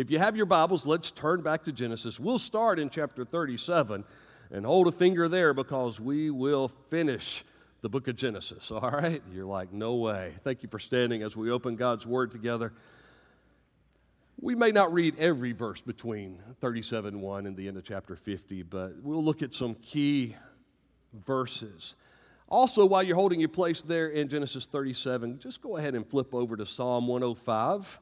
If you have your Bibles, let's turn back to Genesis. We'll start in chapter 37 and hold a finger there because we will finish the book of Genesis, all right? You're like, no way. Thank you for standing as we open God's Word together. We may not read every verse between 37 1 and the end of chapter 50, but we'll look at some key verses. Also, while you're holding your place there in Genesis 37, just go ahead and flip over to Psalm 105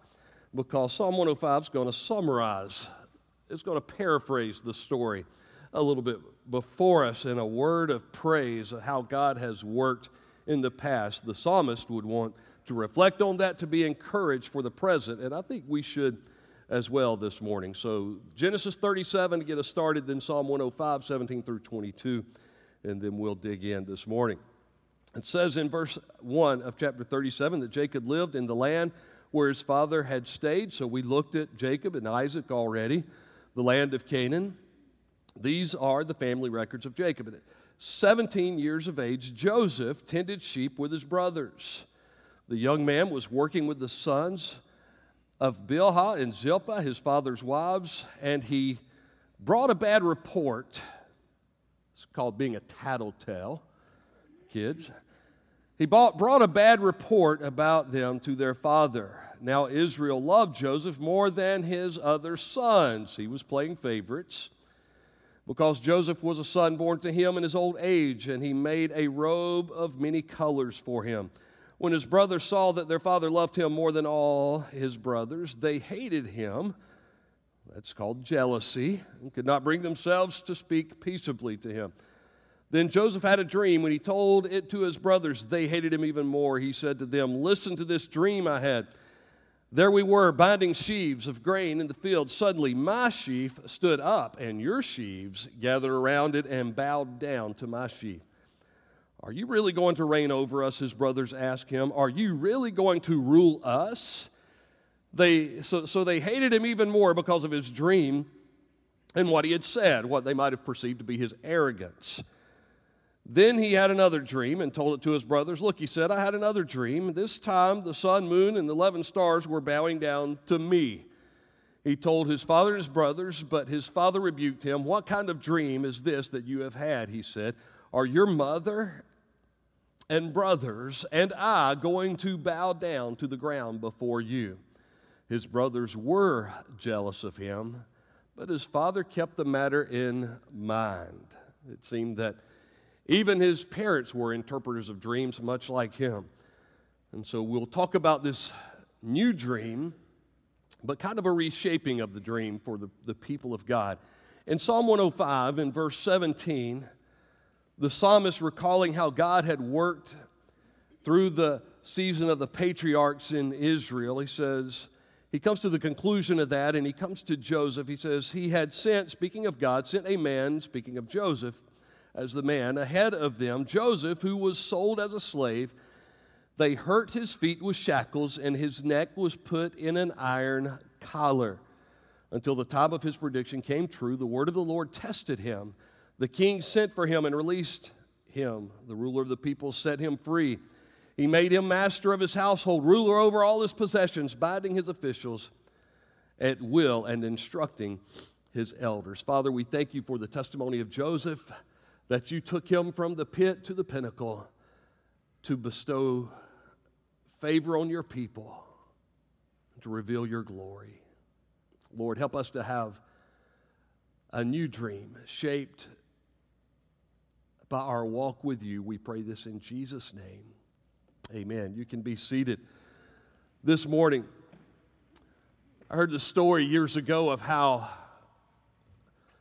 because Psalm 105 is going to summarize, it's going to paraphrase the story a little bit before us in a word of praise of how God has worked in the past. The psalmist would want to reflect on that to be encouraged for the present, and I think we should as well this morning. So, Genesis 37 to get us started, then Psalm 105, 17 through 22 and then we'll dig in this morning. It says in verse 1 of chapter 37 that Jacob lived in the land where his father had stayed. So we looked at Jacob and Isaac already, the land of Canaan. These are the family records of Jacob. At 17 years of age, Joseph tended sheep with his brothers. The young man was working with the sons of Bilhah and Zilpah, his father's wives, and he brought a bad report it's called being a tattletale, kids. He bought, brought a bad report about them to their father. Now, Israel loved Joseph more than his other sons. He was playing favorites because Joseph was a son born to him in his old age, and he made a robe of many colors for him. When his brothers saw that their father loved him more than all his brothers, they hated him that's called jealousy, and could not bring themselves to speak peaceably to him. Then Joseph had a dream. When he told it to his brothers, they hated him even more. He said to them, Listen to this dream I had. There we were, binding sheaves of grain in the field. Suddenly, my sheaf stood up, and your sheaves gathered around it and bowed down to my sheaf. Are you really going to reign over us? His brothers asked him. Are you really going to rule us? They, so, so they hated him even more because of his dream and what he had said, what they might have perceived to be his arrogance. Then he had another dream and told it to his brothers. Look, he said, I had another dream. This time the sun, moon, and the 11 stars were bowing down to me. He told his father and his brothers, but his father rebuked him. What kind of dream is this that you have had? He said, Are your mother and brothers and I going to bow down to the ground before you? His brothers were jealous of him, but his father kept the matter in mind. It seemed that even his parents were interpreters of dreams, much like him. And so we'll talk about this new dream, but kind of a reshaping of the dream for the, the people of God. In Psalm 105, in verse 17, the psalmist recalling how God had worked through the season of the patriarchs in Israel, he says, he comes to the conclusion of that and he comes to Joseph. He says, He had sent, speaking of God, sent a man, speaking of Joseph as the man, ahead of them, Joseph, who was sold as a slave. They hurt his feet with shackles and his neck was put in an iron collar. Until the time of his prediction came true, the word of the Lord tested him. The king sent for him and released him. The ruler of the people set him free he made him master of his household, ruler over all his possessions, binding his officials at will and instructing his elders. Father, we thank you for the testimony of Joseph that you took him from the pit to the pinnacle to bestow favor on your people, to reveal your glory. Lord, help us to have a new dream shaped by our walk with you. We pray this in Jesus' name. Amen. You can be seated. This morning, I heard the story years ago of how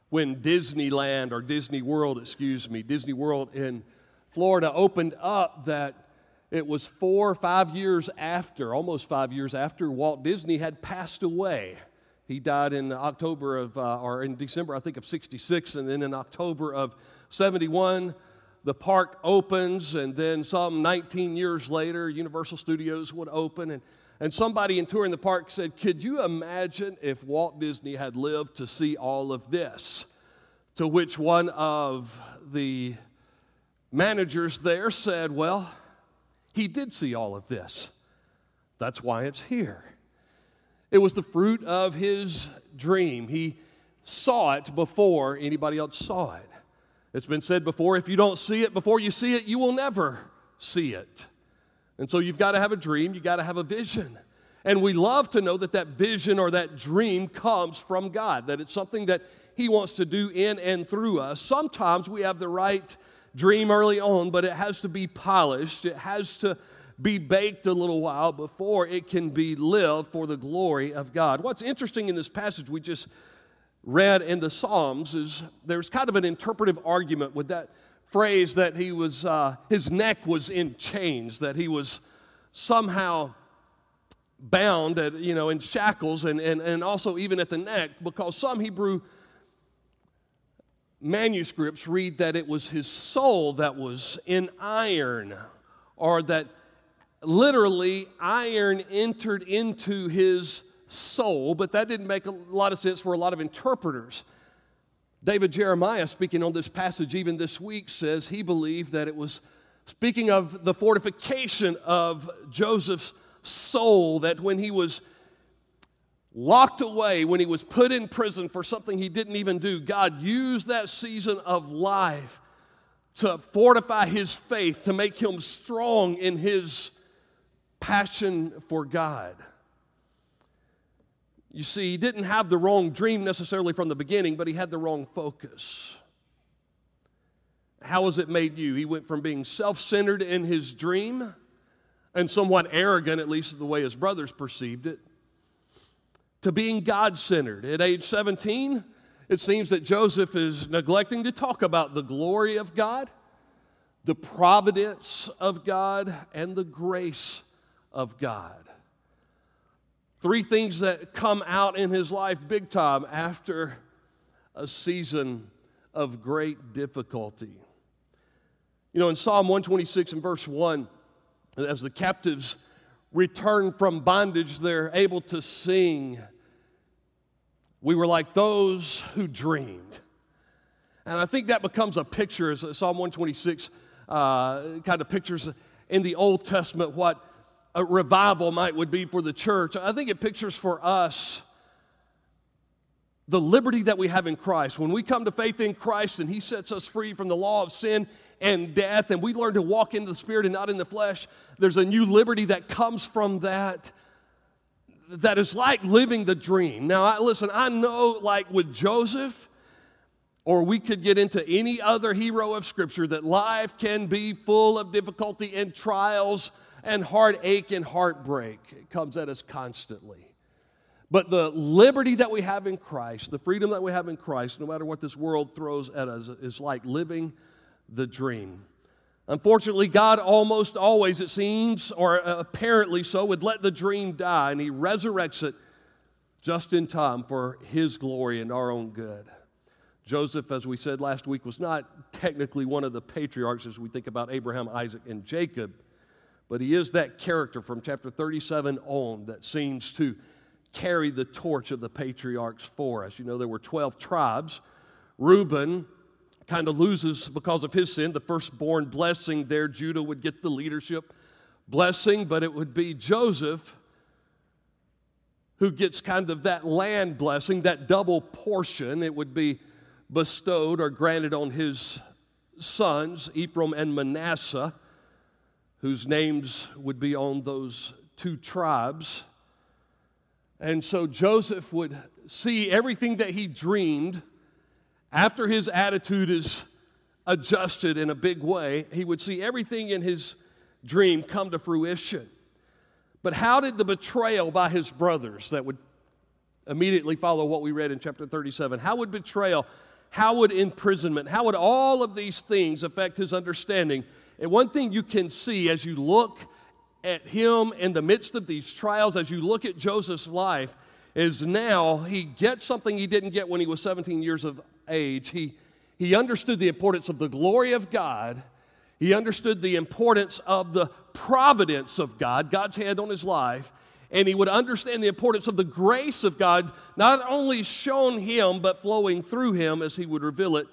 when Disneyland or Disney World, excuse me, Disney World in Florida opened up, that it was four or five years after, almost five years after Walt Disney had passed away. He died in October of, uh, or in December, I think, of 66, and then in October of 71, the park opens, and then some 19 years later, Universal Studios would open. And, and somebody in touring the park said, Could you imagine if Walt Disney had lived to see all of this? To which one of the managers there said, Well, he did see all of this. That's why it's here. It was the fruit of his dream. He saw it before anybody else saw it. It's been said before if you don't see it before you see it, you will never see it. And so you've got to have a dream, you've got to have a vision. And we love to know that that vision or that dream comes from God, that it's something that He wants to do in and through us. Sometimes we have the right dream early on, but it has to be polished, it has to be baked a little while before it can be lived for the glory of God. What's interesting in this passage we just read in the Psalms is there's kind of an interpretive argument with that phrase that he was, uh, his neck was in chains, that he was somehow bound at, you know, in shackles and, and, and also even at the neck because some Hebrew manuscripts read that it was his soul that was in iron or that literally iron entered into his soul, but that didn't make a lot of sense for a lot of interpreters. David Jeremiah, speaking on this passage even this week, says he believed that it was speaking of the fortification of Joseph's soul, that when he was locked away, when he was put in prison for something he didn't even do, God used that season of life to fortify his faith, to make him strong in his passion for God. You see, he didn't have the wrong dream necessarily from the beginning, but he had the wrong focus. How has it made you? He went from being self centered in his dream and somewhat arrogant, at least the way his brothers perceived it, to being God centered. At age 17, it seems that Joseph is neglecting to talk about the glory of God, the providence of God, and the grace of God. Three things that come out in his life big time after a season of great difficulty. You know, in Psalm 126 and verse 1, as the captives return from bondage, they're able to sing, We were like those who dreamed. And I think that becomes a picture, as Psalm 126 uh, kind of pictures in the Old Testament what a revival might would be for the church. I think it pictures for us the liberty that we have in Christ. When we come to faith in Christ and He sets us free from the law of sin and death, and we learn to walk in the Spirit and not in the flesh, there's a new liberty that comes from that that is like living the dream. Now, I, listen, I know, like with Joseph, or we could get into any other hero of Scripture, that life can be full of difficulty and trials and heartache and heartbreak. It comes at us constantly. But the liberty that we have in Christ, the freedom that we have in Christ, no matter what this world throws at us, is like living the dream. Unfortunately, God almost always, it seems, or apparently so, would let the dream die, and He resurrects it just in time for His glory and our own good. Joseph, as we said last week, was not technically one of the patriarchs as we think about Abraham, Isaac, and Jacob. But he is that character from chapter 37 on that seems to carry the torch of the patriarchs for us. You know, there were 12 tribes. Reuben kind of loses because of his sin the firstborn blessing there. Judah would get the leadership blessing, but it would be Joseph who gets kind of that land blessing, that double portion. It would be bestowed or granted on his sons, Ephraim and Manasseh whose names would be on those two tribes. And so Joseph would see everything that he dreamed after his attitude is adjusted in a big way. He would see everything in his dream come to fruition. But how did the betrayal by his brothers that would immediately follow what we read in chapter 37, how would betrayal, how would imprisonment, how would all of these things affect his understanding and one thing you can see as you look at him in the midst of these trials, as you look at Joseph's life, is now he gets something he didn't get when he was 17 years of age. He, he understood the importance of the glory of God. He understood the importance of the providence of God, God's hand on his life. And he would understand the importance of the grace of God, not only shown him, but flowing through him as he would reveal it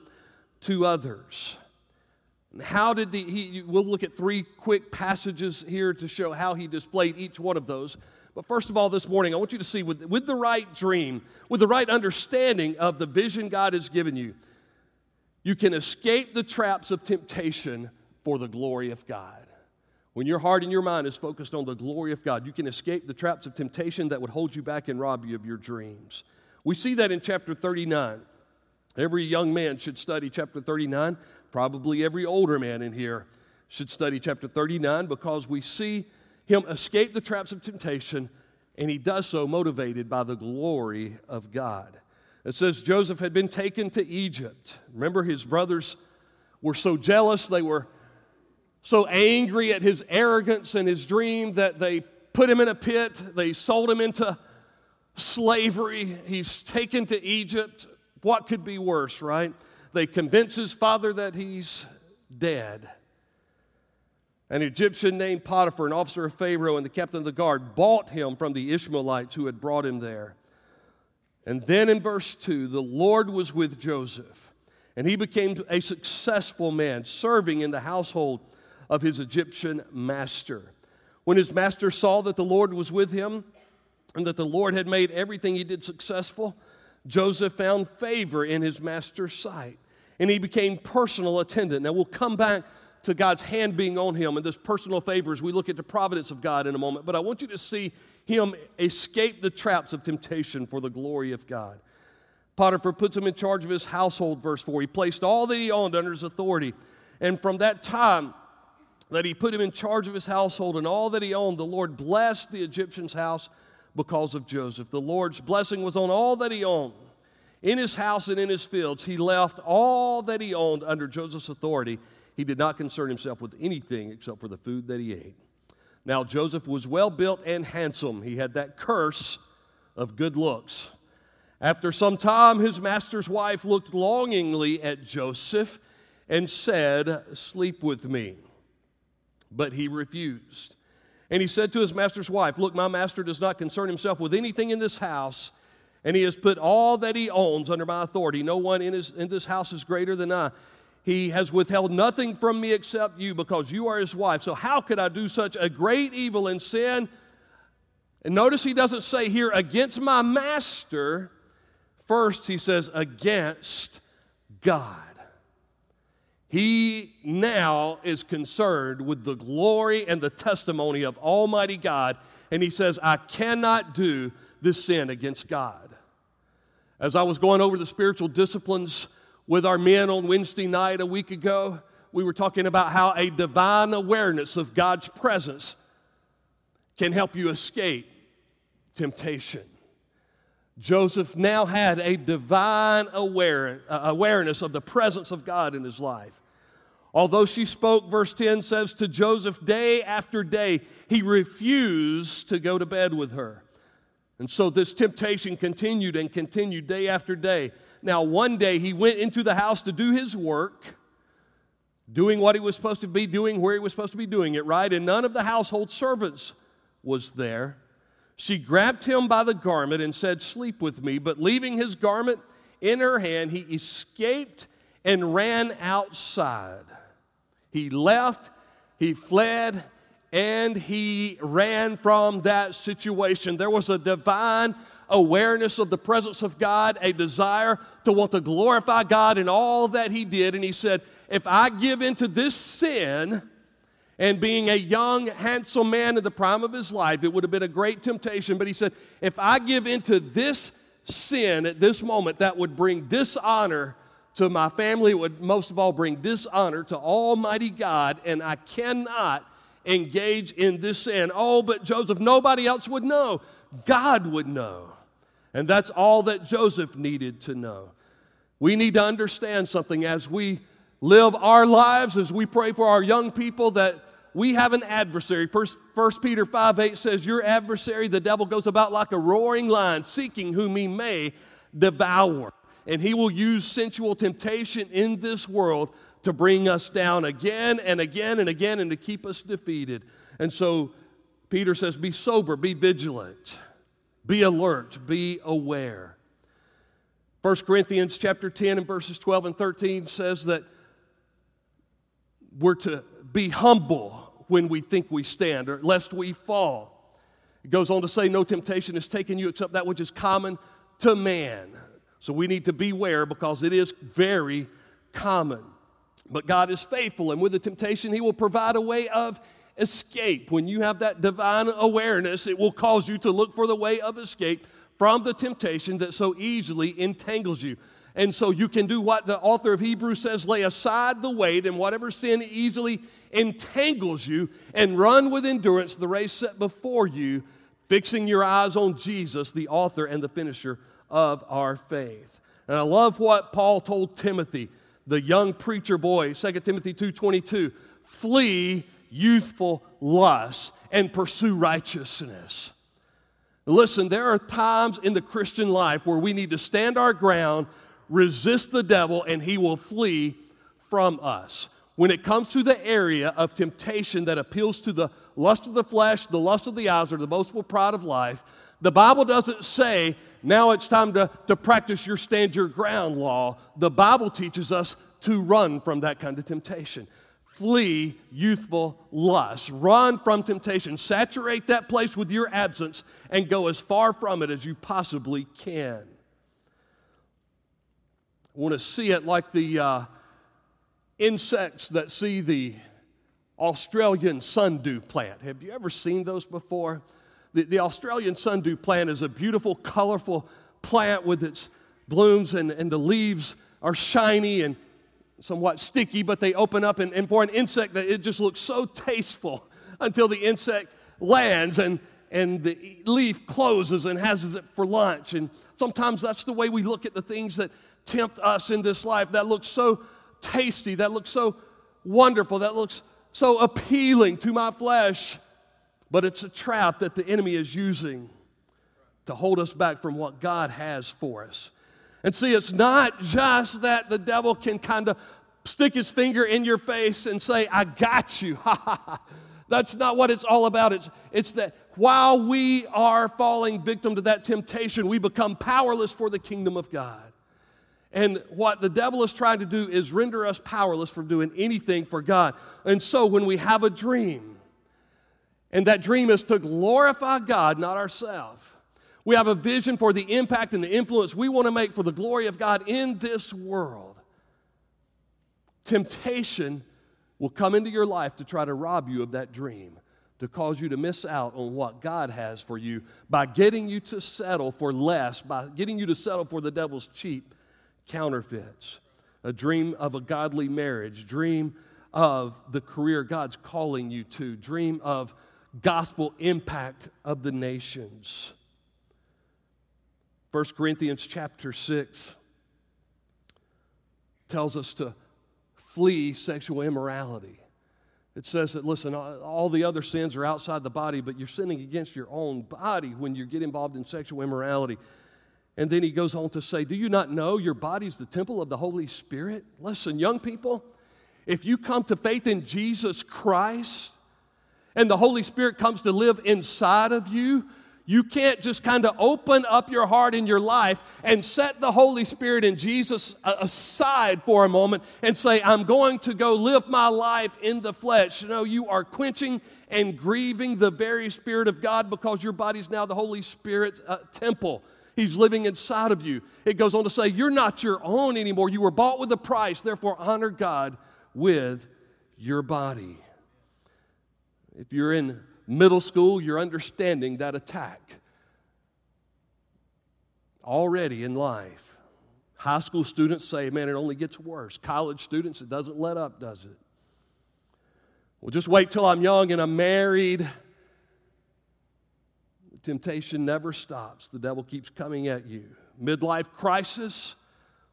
to others. How did the, he, we'll look at three quick passages here to show how he displayed each one of those. But first of all, this morning, I want you to see with, with the right dream, with the right understanding of the vision God has given you, you can escape the traps of temptation for the glory of God. When your heart and your mind is focused on the glory of God, you can escape the traps of temptation that would hold you back and rob you of your dreams. We see that in chapter 39. Every young man should study chapter 39. Probably every older man in here should study chapter 39 because we see him escape the traps of temptation, and he does so motivated by the glory of God. It says Joseph had been taken to Egypt. Remember, his brothers were so jealous, they were so angry at his arrogance and his dream that they put him in a pit, they sold him into slavery. He's taken to Egypt. What could be worse, right? They convince his father that he's dead. An Egyptian named Potiphar, an officer of Pharaoh and the captain of the guard, bought him from the Ishmaelites who had brought him there. And then in verse 2, the Lord was with Joseph, and he became a successful man, serving in the household of his Egyptian master. When his master saw that the Lord was with him and that the Lord had made everything he did successful, Joseph found favor in his master's sight, and he became personal attendant. Now we'll come back to God's hand being on him and this personal favor as we look at the providence of God in a moment. But I want you to see him escape the traps of temptation for the glory of God. Potiphar puts him in charge of his household, verse 4. He placed all that he owned under his authority. And from that time that he put him in charge of his household and all that he owned, the Lord blessed the Egyptian's house because of Joseph. The Lord's blessing was on all that he owned. In his house and in his fields, he left all that he owned under Joseph's authority he did not concern himself with anything except for the food that he ate. Now, Joseph was well built and handsome. He had that curse of good looks. After some time, his master's wife looked longingly at Joseph and said, Sleep with me. But he refused. And he said to his master's wife, Look, my master does not concern himself with anything in this house, and he has put all that he owns under my authority. No one in, his, in this house is greater than I. He has withheld nothing from me except you because you are his wife. So, how could I do such a great evil and sin? And notice he doesn't say here against my master. First, he says against God. He now is concerned with the glory and the testimony of Almighty God. And he says, I cannot do this sin against God. As I was going over the spiritual disciplines with our men on Wednesday night a week ago. We were talking about how a divine awareness of God's presence can help you escape temptation. Joseph now had a divine aware, uh, awareness of the presence of God in his life. Although she spoke, verse 10 says, to Joseph day after day, he refused to go to bed with her. And so this temptation continued and continued day after day. Now, one day he went into the house to do his work, doing what he was supposed to be doing, where he was supposed to be doing it, right? And none of the household servants was there. She grabbed him by the garment and said, Sleep with me. But leaving his garment in her hand, he escaped and ran outside. He left, he fled, and he ran from that situation. There was a divine awareness of the presence of God, a desire to want to glorify God in all that he did. And he said, If I give into this sin, and being a young, handsome man in the prime of his life, it would have been a great temptation. But he said, If I give into this sin at this moment, that would bring dishonor to my family. It would most of all bring dishonor to Almighty God, and I cannot engage in this sin. Oh, but Joseph, nobody else would know. God would know. And that's all that Joseph needed to know. We need to understand something as we live our lives, as we pray for our young people, that we have an adversary. First Peter 5 8 says, Your adversary, the devil, goes about like a roaring lion, seeking whom he may devour. And he will use sensual temptation in this world to bring us down again and again and again and to keep us defeated. And so Peter says, Be sober, be vigilant. Be alert, be aware. 1 Corinthians chapter 10 and verses 12 and 13 says that we're to be humble when we think we stand, or lest we fall. It goes on to say, No temptation has taken you except that which is common to man. So we need to beware because it is very common. But God is faithful, and with the temptation, He will provide a way of escape. When you have that divine awareness, it will cause you to look for the way of escape from the temptation that so easily entangles you. And so you can do what the author of Hebrews says lay aside the weight and whatever sin easily entangles you and run with endurance the race set before you, fixing your eyes on Jesus, the author and the finisher of our faith. And I love what Paul told Timothy, the young preacher boy, 2 Timothy 2:22, flee youthful lusts and pursue righteousness. Listen, there are times in the Christian life where we need to stand our ground, resist the devil, and he will flee from us. When it comes to the area of temptation that appeals to the lust of the flesh, the lust of the eyes, or the boastful pride of life, the Bible doesn't say, now it's time to, to practice your stand your ground law. The Bible teaches us to run from that kind of temptation. Flee youthful lust. Run from temptation. Saturate that place with your absence and go as far from it as you possibly can. I want to see it like the uh, insects that see the Australian sundew plant. Have you ever seen those before? The, the Australian sundew plant is a beautiful, colorful plant with its blooms, and, and the leaves are shiny and somewhat sticky, but they open up, and, and for an insect, that it just looks so tasteful until the insect lands and, and the leaf closes and has it for lunch. And sometimes that's the way we look at the things that tempt us in this life that looks so tasty, that looks so wonderful, that looks so appealing to my flesh. But it's a trap that the enemy is using to hold us back from what God has for us. And see, it's not just that the devil can kind of stick his finger in your face and say, I got you. That's not what it's all about. It's, it's that while we are falling victim to that temptation, we become powerless for the kingdom of God. And what the devil is trying to do is render us powerless from doing anything for God. And so when we have a dream, and that dream is to glorify God, not ourselves, we have a vision for the impact and the influence we want to make for the glory of God in this world. Temptation will come into your life to try to rob you of that dream, to cause you to miss out on what God has for you by getting you to settle for less, by getting you to settle for the devil's cheap counterfeits. A dream of a godly marriage, dream of the career God's calling you to, dream of gospel impact of the nations. 1 Corinthians chapter 6 tells us to flee sexual immorality. It says that, listen, all the other sins are outside the body, but you're sinning against your own body when you get involved in sexual immorality. And then he goes on to say, Do you not know your body's the temple of the Holy Spirit? Listen, young people, if you come to faith in Jesus Christ and the Holy Spirit comes to live inside of you, you can't just kind of open up your heart and your life and set the Holy Spirit and Jesus aside for a moment and say, I'm going to go live my life in the flesh. You know, you are quenching and grieving the very Spirit of God because your body's now the Holy Spirit uh, temple. He's living inside of you. It goes on to say, You're not your own anymore. You were bought with a price. Therefore, honor God with your body. If you're in middle school, you're understanding that attack already in life. High school students say, man, it only gets worse. College students, it doesn't let up, does it? Well, just wait till I'm young and I'm married. The temptation never stops, the devil keeps coming at you. Midlife crisis,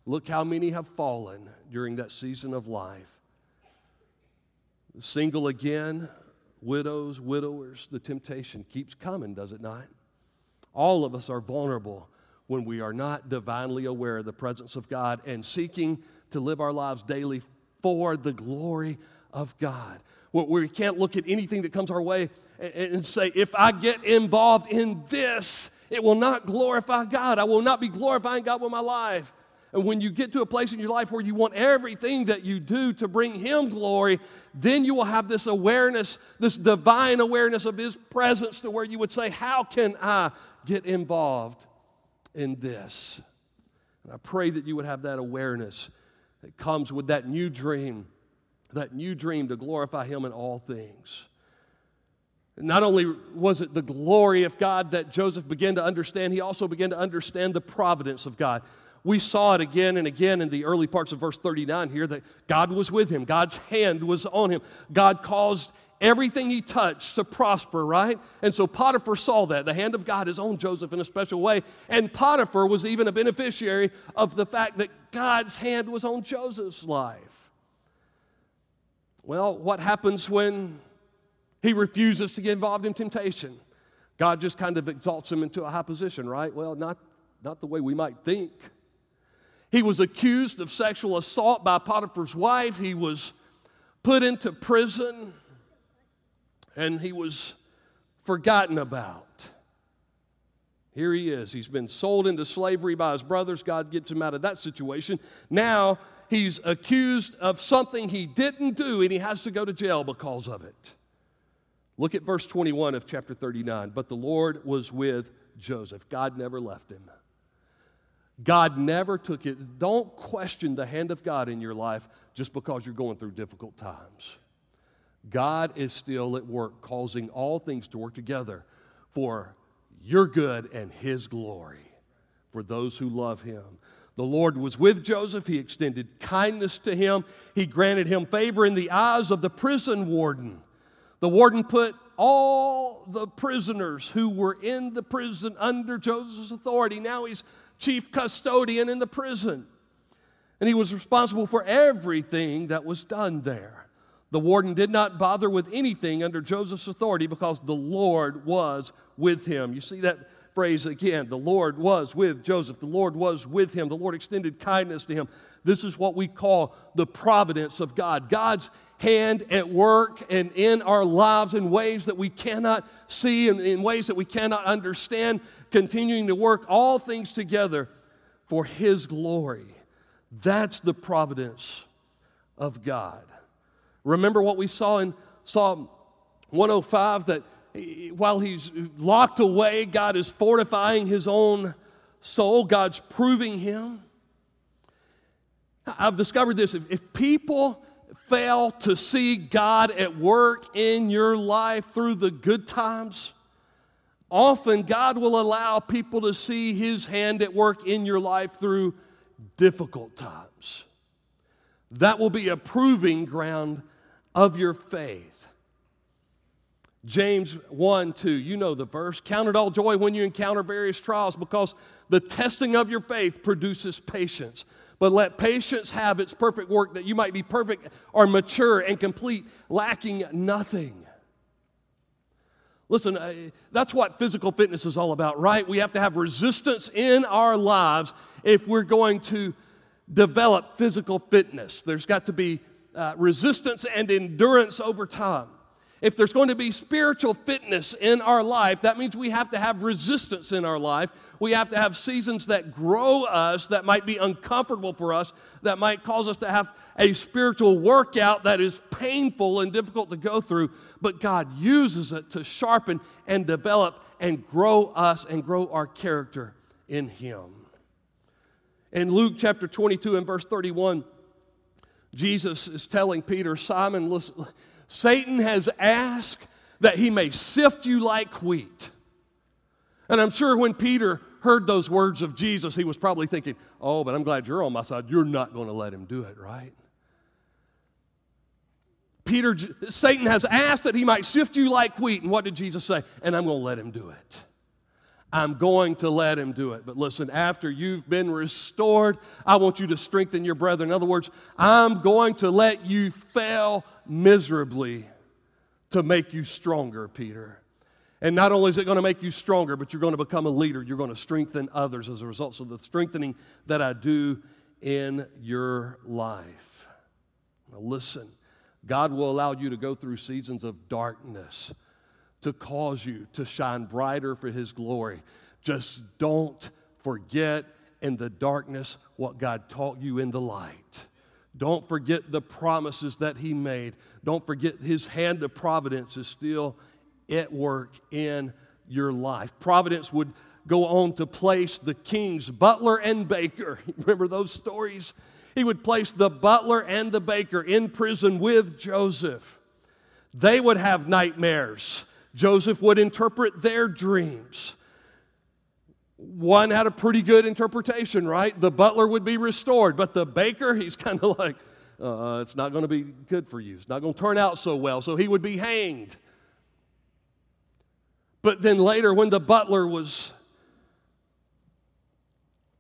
look how many have fallen during that season of life. Single again, widows, widowers, the temptation keeps coming, does it not? All of us are vulnerable when we are not divinely aware of the presence of God and seeking to live our lives daily for the glory of God. Where we can't look at anything that comes our way and say, if I get involved in this, it will not glorify God. I will not be glorifying God with my life. And when you get to a place in your life where you want everything that you do to bring Him glory, then you will have this awareness, this divine awareness of His presence to where you would say, How can I get involved in this? And I pray that you would have that awareness that comes with that new dream, that new dream to glorify Him in all things. Not only was it the glory of God that Joseph began to understand, he also began to understand the providence of God. We saw it again and again in the early parts of verse 39 here that God was with him, God's hand was on him. God caused everything he touched to prosper, right? And so Potiphar saw that. The hand of God is on Joseph in a special way. And Potiphar was even a beneficiary of the fact that God's hand was on Joseph's life. Well, what happens when he refuses to get involved in temptation? God just kind of exalts him into a high position, right? Well, not, not the way we might think. He was accused of sexual assault by Potiphar's wife. He was put into prison and he was forgotten about. Here he is. He's been sold into slavery by his brothers. God gets him out of that situation. Now he's accused of something he didn't do and he has to go to jail because of it. Look at verse 21 of chapter 39. But the Lord was with Joseph, God never left him. God never took it. Don't question the hand of God in your life just because you're going through difficult times. God is still at work, causing all things to work together for your good and His glory for those who love Him. The Lord was with Joseph. He extended kindness to him. He granted him favor in the eyes of the prison warden. The warden put all the prisoners who were in the prison under Joseph's authority. Now he's chief custodian in the prison. And he was responsible for everything that was done there. The warden did not bother with anything under Joseph's authority because the Lord was with him. You see that phrase again. The Lord was with Joseph. The Lord was with him. The Lord extended kindness to him. This is what we call the providence of God. God's hand at work and in our lives in ways that we cannot see and in ways that we cannot understand continuing to work all things together for His glory. That's the providence of God. Remember what we saw in Psalm 105 that while he's locked away, God is fortifying his own soul, God's proving him. I've discovered this if, if people fail to see God at work in your life through the good times, Often, God will allow people to see His hand at work in your life through difficult times. That will be a proving ground of your faith. James 1 2, you know the verse. Count it all joy when you encounter various trials because the testing of your faith produces patience. But let patience have its perfect work that you might be perfect or mature and complete, lacking nothing. Listen, uh, that's what physical fitness is all about, right? We have to have resistance in our lives if we're going to develop physical fitness. There's got to be uh, resistance and endurance over time. If there's going to be spiritual fitness in our life, that means we have to have resistance in our life. We have to have seasons that grow us, that might be uncomfortable for us, that might cause us to have a spiritual workout that is painful and difficult to go through. But God uses it to sharpen and develop and grow us and grow our character in Him. In Luke chapter 22 and verse 31, Jesus is telling Peter, Simon, listen, Satan has asked that he may sift you like wheat. And I'm sure when Peter heard those words of Jesus, he was probably thinking, Oh, but I'm glad you're on my side. You're not going to let him do it, right? Peter, Satan has asked that he might sift you like wheat. And what did Jesus say? And I'm going to let him do it. I'm going to let him do it. But listen, after you've been restored, I want you to strengthen your brethren. In other words, I'm going to let you fail miserably to make you stronger, Peter. And not only is it going to make you stronger, but you're going to become a leader. You're going to strengthen others as a result of the strengthening that I do in your life. Now, listen, God will allow you to go through seasons of darkness to cause you to shine brighter for His glory. Just don't forget in the darkness what God taught you in the light. Don't forget the promises that He made. Don't forget His hand of providence is still at work in your life. Providence would go on to place the king's butler and baker. Remember those stories? He would place the butler and the baker in prison with Joseph. They would have nightmares. Joseph would interpret their dreams. One had a pretty good interpretation, right? The butler would be restored, but the baker, he's kind of like, uh, it's not going to be good for you. It's not going to turn out so well. So he would be hanged. But then later, when the butler was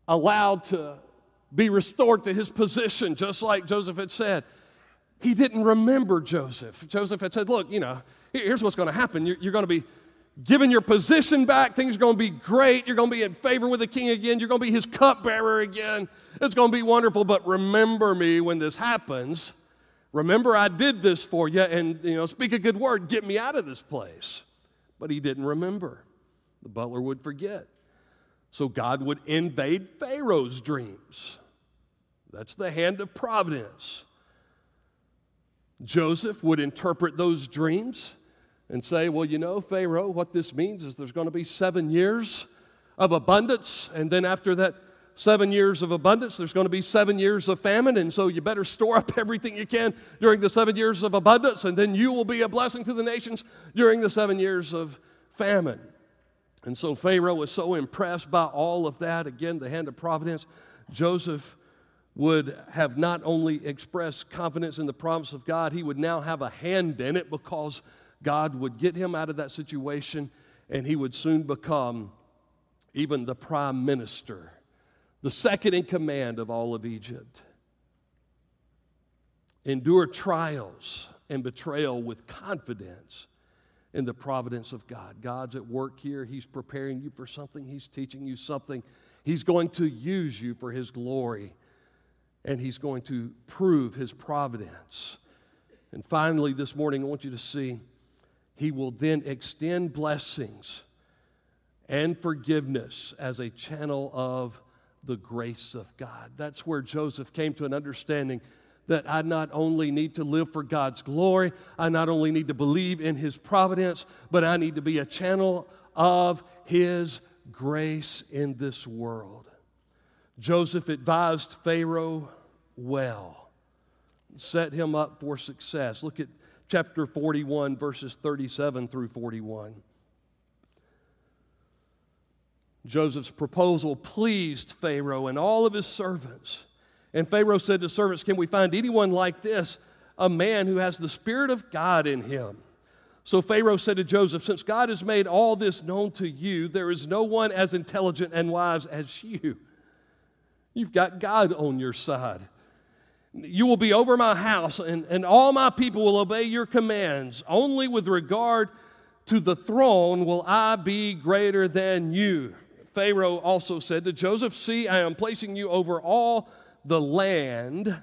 allowed to be restored to his position, just like Joseph had said, he didn't remember Joseph. Joseph had said, Look, you know, here's what's going to happen. You're, you're going to be given your position back. Things are going to be great. You're going to be in favor with the king again. You're going to be his cupbearer again. It's going to be wonderful. But remember me when this happens. Remember, I did this for you, and you know, speak a good word. Get me out of this place. But he didn't remember. The butler would forget. So God would invade Pharaoh's dreams. That's the hand of providence. Joseph would interpret those dreams and say, Well, you know, Pharaoh, what this means is there's going to be seven years of abundance, and then after that seven years of abundance, there's going to be seven years of famine, and so you better store up everything you can during the seven years of abundance, and then you will be a blessing to the nations during the seven years of famine. And so Pharaoh was so impressed by all of that. Again, the hand of providence. Joseph would have not only expressed confidence in the promise of God, he would now have a hand in it because God would get him out of that situation and he would soon become even the prime minister, the second in command of all of Egypt. Endure trials and betrayal with confidence in the providence of God. God's at work here. He's preparing you for something, He's teaching you something. He's going to use you for His glory and he's going to prove his providence. And finally, this morning, I want you to see he will then extend blessings and forgiveness as a channel of the grace of God. That's where Joseph came to an understanding that I not only need to live for God's glory, I not only need to believe in his providence, but I need to be a channel of his grace in this world. Joseph advised Pharaoh well, set him up for success. Look at chapter 41, verses 37 through 41. Joseph's proposal pleased Pharaoh and all of his servants. And Pharaoh said to servants, Can we find anyone like this, a man who has the Spirit of God in him? So Pharaoh said to Joseph, Since God has made all this known to you, there is no one as intelligent and wise as you. You've got God on your side. You will be over my house, and, and all my people will obey your commands. Only with regard to the throne will I be greater than you. Pharaoh also said to Joseph, See, I am placing you over all the land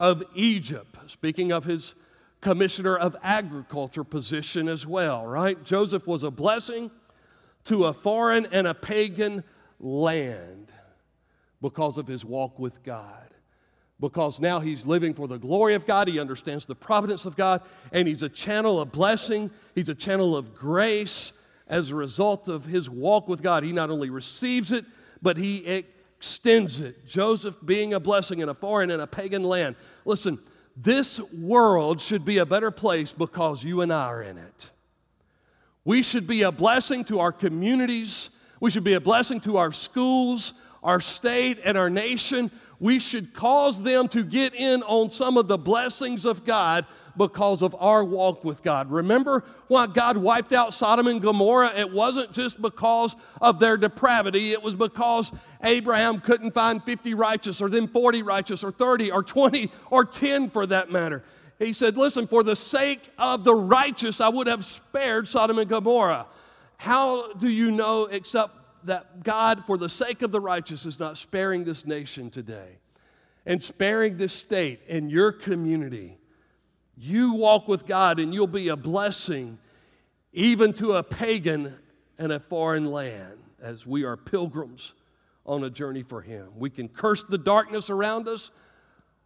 of Egypt. Speaking of his commissioner of agriculture position as well, right? Joseph was a blessing to a foreign and a pagan land because of his walk with God. Because now he's living for the glory of God. He understands the providence of God, and he's a channel of blessing, he's a channel of grace as a result of his walk with God. He not only receives it, but he extends it. Joseph being a blessing in a foreign and a pagan land. Listen, this world should be a better place because you and I are in it. We should be a blessing to our communities. We should be a blessing to our schools, our state, and our nation. We should cause them to get in on some of the blessings of God because of our walk with God. Remember why God wiped out Sodom and Gomorrah? It wasn't just because of their depravity, it was because Abraham couldn't find 50 righteous, or then 40 righteous, or 30, or 20, or 10 for that matter. He said, Listen, for the sake of the righteous, I would have spared Sodom and Gomorrah. How do you know except that God, for the sake of the righteous, is not sparing this nation today and sparing this state and your community. You walk with God and you'll be a blessing even to a pagan and a foreign land as we are pilgrims on a journey for Him. We can curse the darkness around us,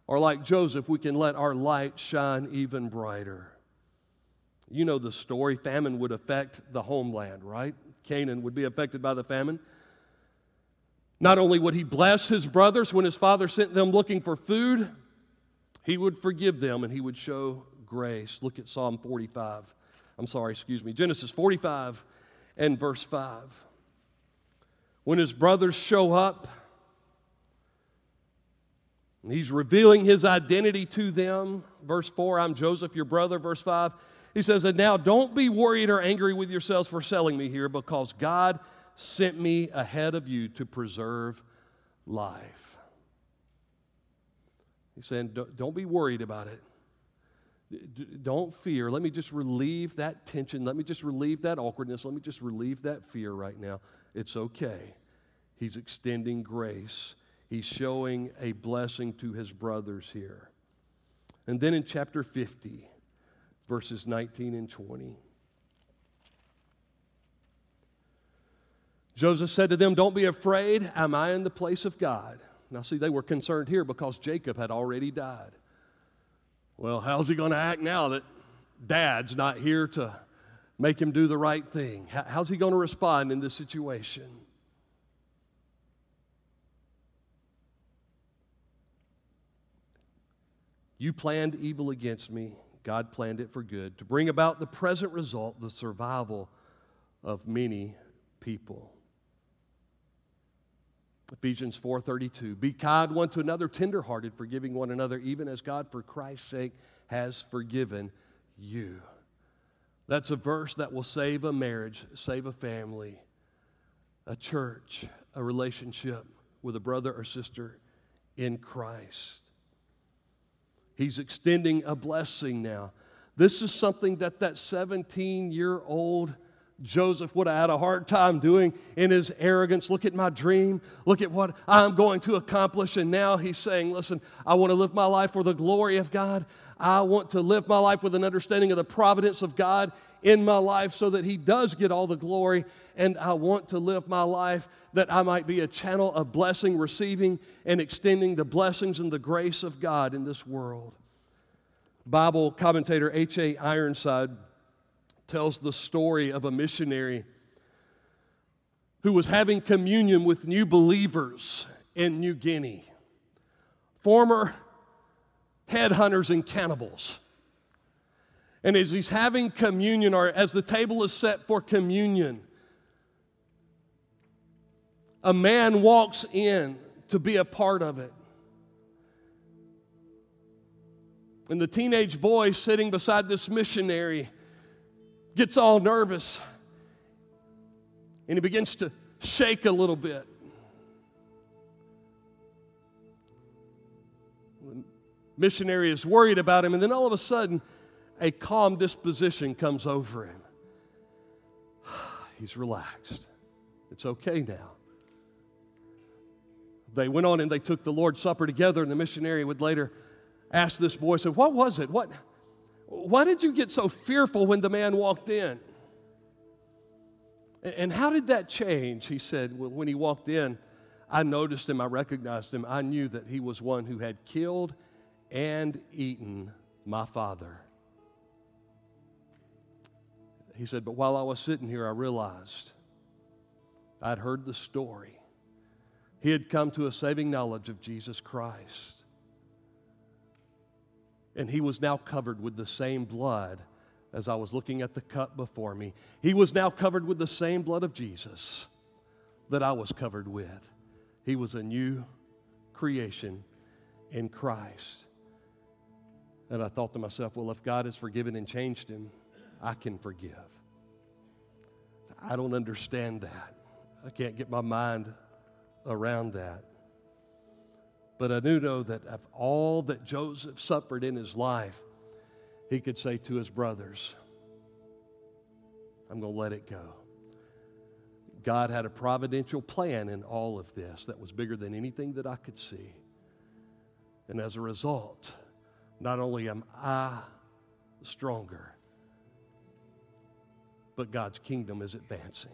or like Joseph, we can let our light shine even brighter. You know the story. Famine would affect the homeland, right? Canaan would be affected by the famine. Not only would he bless his brothers when his father sent them looking for food, he would forgive them and he would show grace. Look at Psalm 45. I'm sorry, excuse me. Genesis 45 and verse 5. When his brothers show up, he's revealing his identity to them. Verse 4, I'm Joseph, your brother. Verse 5, he says, And now don't be worried or angry with yourselves for selling me here because God sent me ahead of you to preserve life. He's saying, Don't be worried about it. Don't fear. Let me just relieve that tension. Let me just relieve that awkwardness. Let me just relieve that fear right now. It's okay. He's extending grace, he's showing a blessing to his brothers here. And then in chapter 50, verses 19 and 20. Joseph said to them, Don't be afraid. Am I in the place of God? Now, see, they were concerned here because Jacob had already died. Well, how's he going to act now that dad's not here to make him do the right thing? How's he going to respond in this situation? You planned evil against me. God planned it for good to bring about the present result, the survival of many people. Ephesians 4:32 Be kind one to another tenderhearted forgiving one another even as God for Christ's sake has forgiven you. That's a verse that will save a marriage, save a family, a church, a relationship with a brother or sister in Christ. He's extending a blessing now. This is something that that 17 year old Joseph would have had a hard time doing in his arrogance. Look at my dream. Look at what I'm going to accomplish. And now he's saying, Listen, I want to live my life for the glory of God. I want to live my life with an understanding of the providence of God in my life so that He does get all the glory. And I want to live my life that I might be a channel of blessing, receiving and extending the blessings and the grace of God in this world. Bible commentator H.A. Ironside tells the story of a missionary who was having communion with new believers in New Guinea, former headhunters and cannibals. And as he's having communion, or as the table is set for communion, a man walks in to be a part of it. And the teenage boy sitting beside this missionary gets all nervous and he begins to shake a little bit. The missionary is worried about him, and then all of a sudden, a calm disposition comes over him. He's relaxed. It's okay now. They went on and they took the Lord's Supper together, and the missionary would later ask this boy, said, What was it? What? Why did you get so fearful when the man walked in? And how did that change? He said, Well, when he walked in, I noticed him, I recognized him, I knew that he was one who had killed and eaten my father. He said, But while I was sitting here, I realized I'd heard the story. He had come to a saving knowledge of Jesus Christ and he was now covered with the same blood as I was looking at the cup before me. He was now covered with the same blood of Jesus that I was covered with. He was a new creation in Christ. And I thought to myself, well, if God has forgiven and changed him, I can forgive. I don't understand that. I can't get my mind around that. But I do know that of all that Joseph suffered in his life, he could say to his brothers, I'm going to let it go. God had a providential plan in all of this that was bigger than anything that I could see. And as a result, not only am I stronger, but God's kingdom is advancing.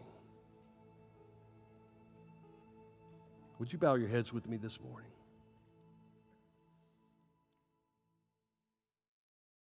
Would you bow your heads with me this morning?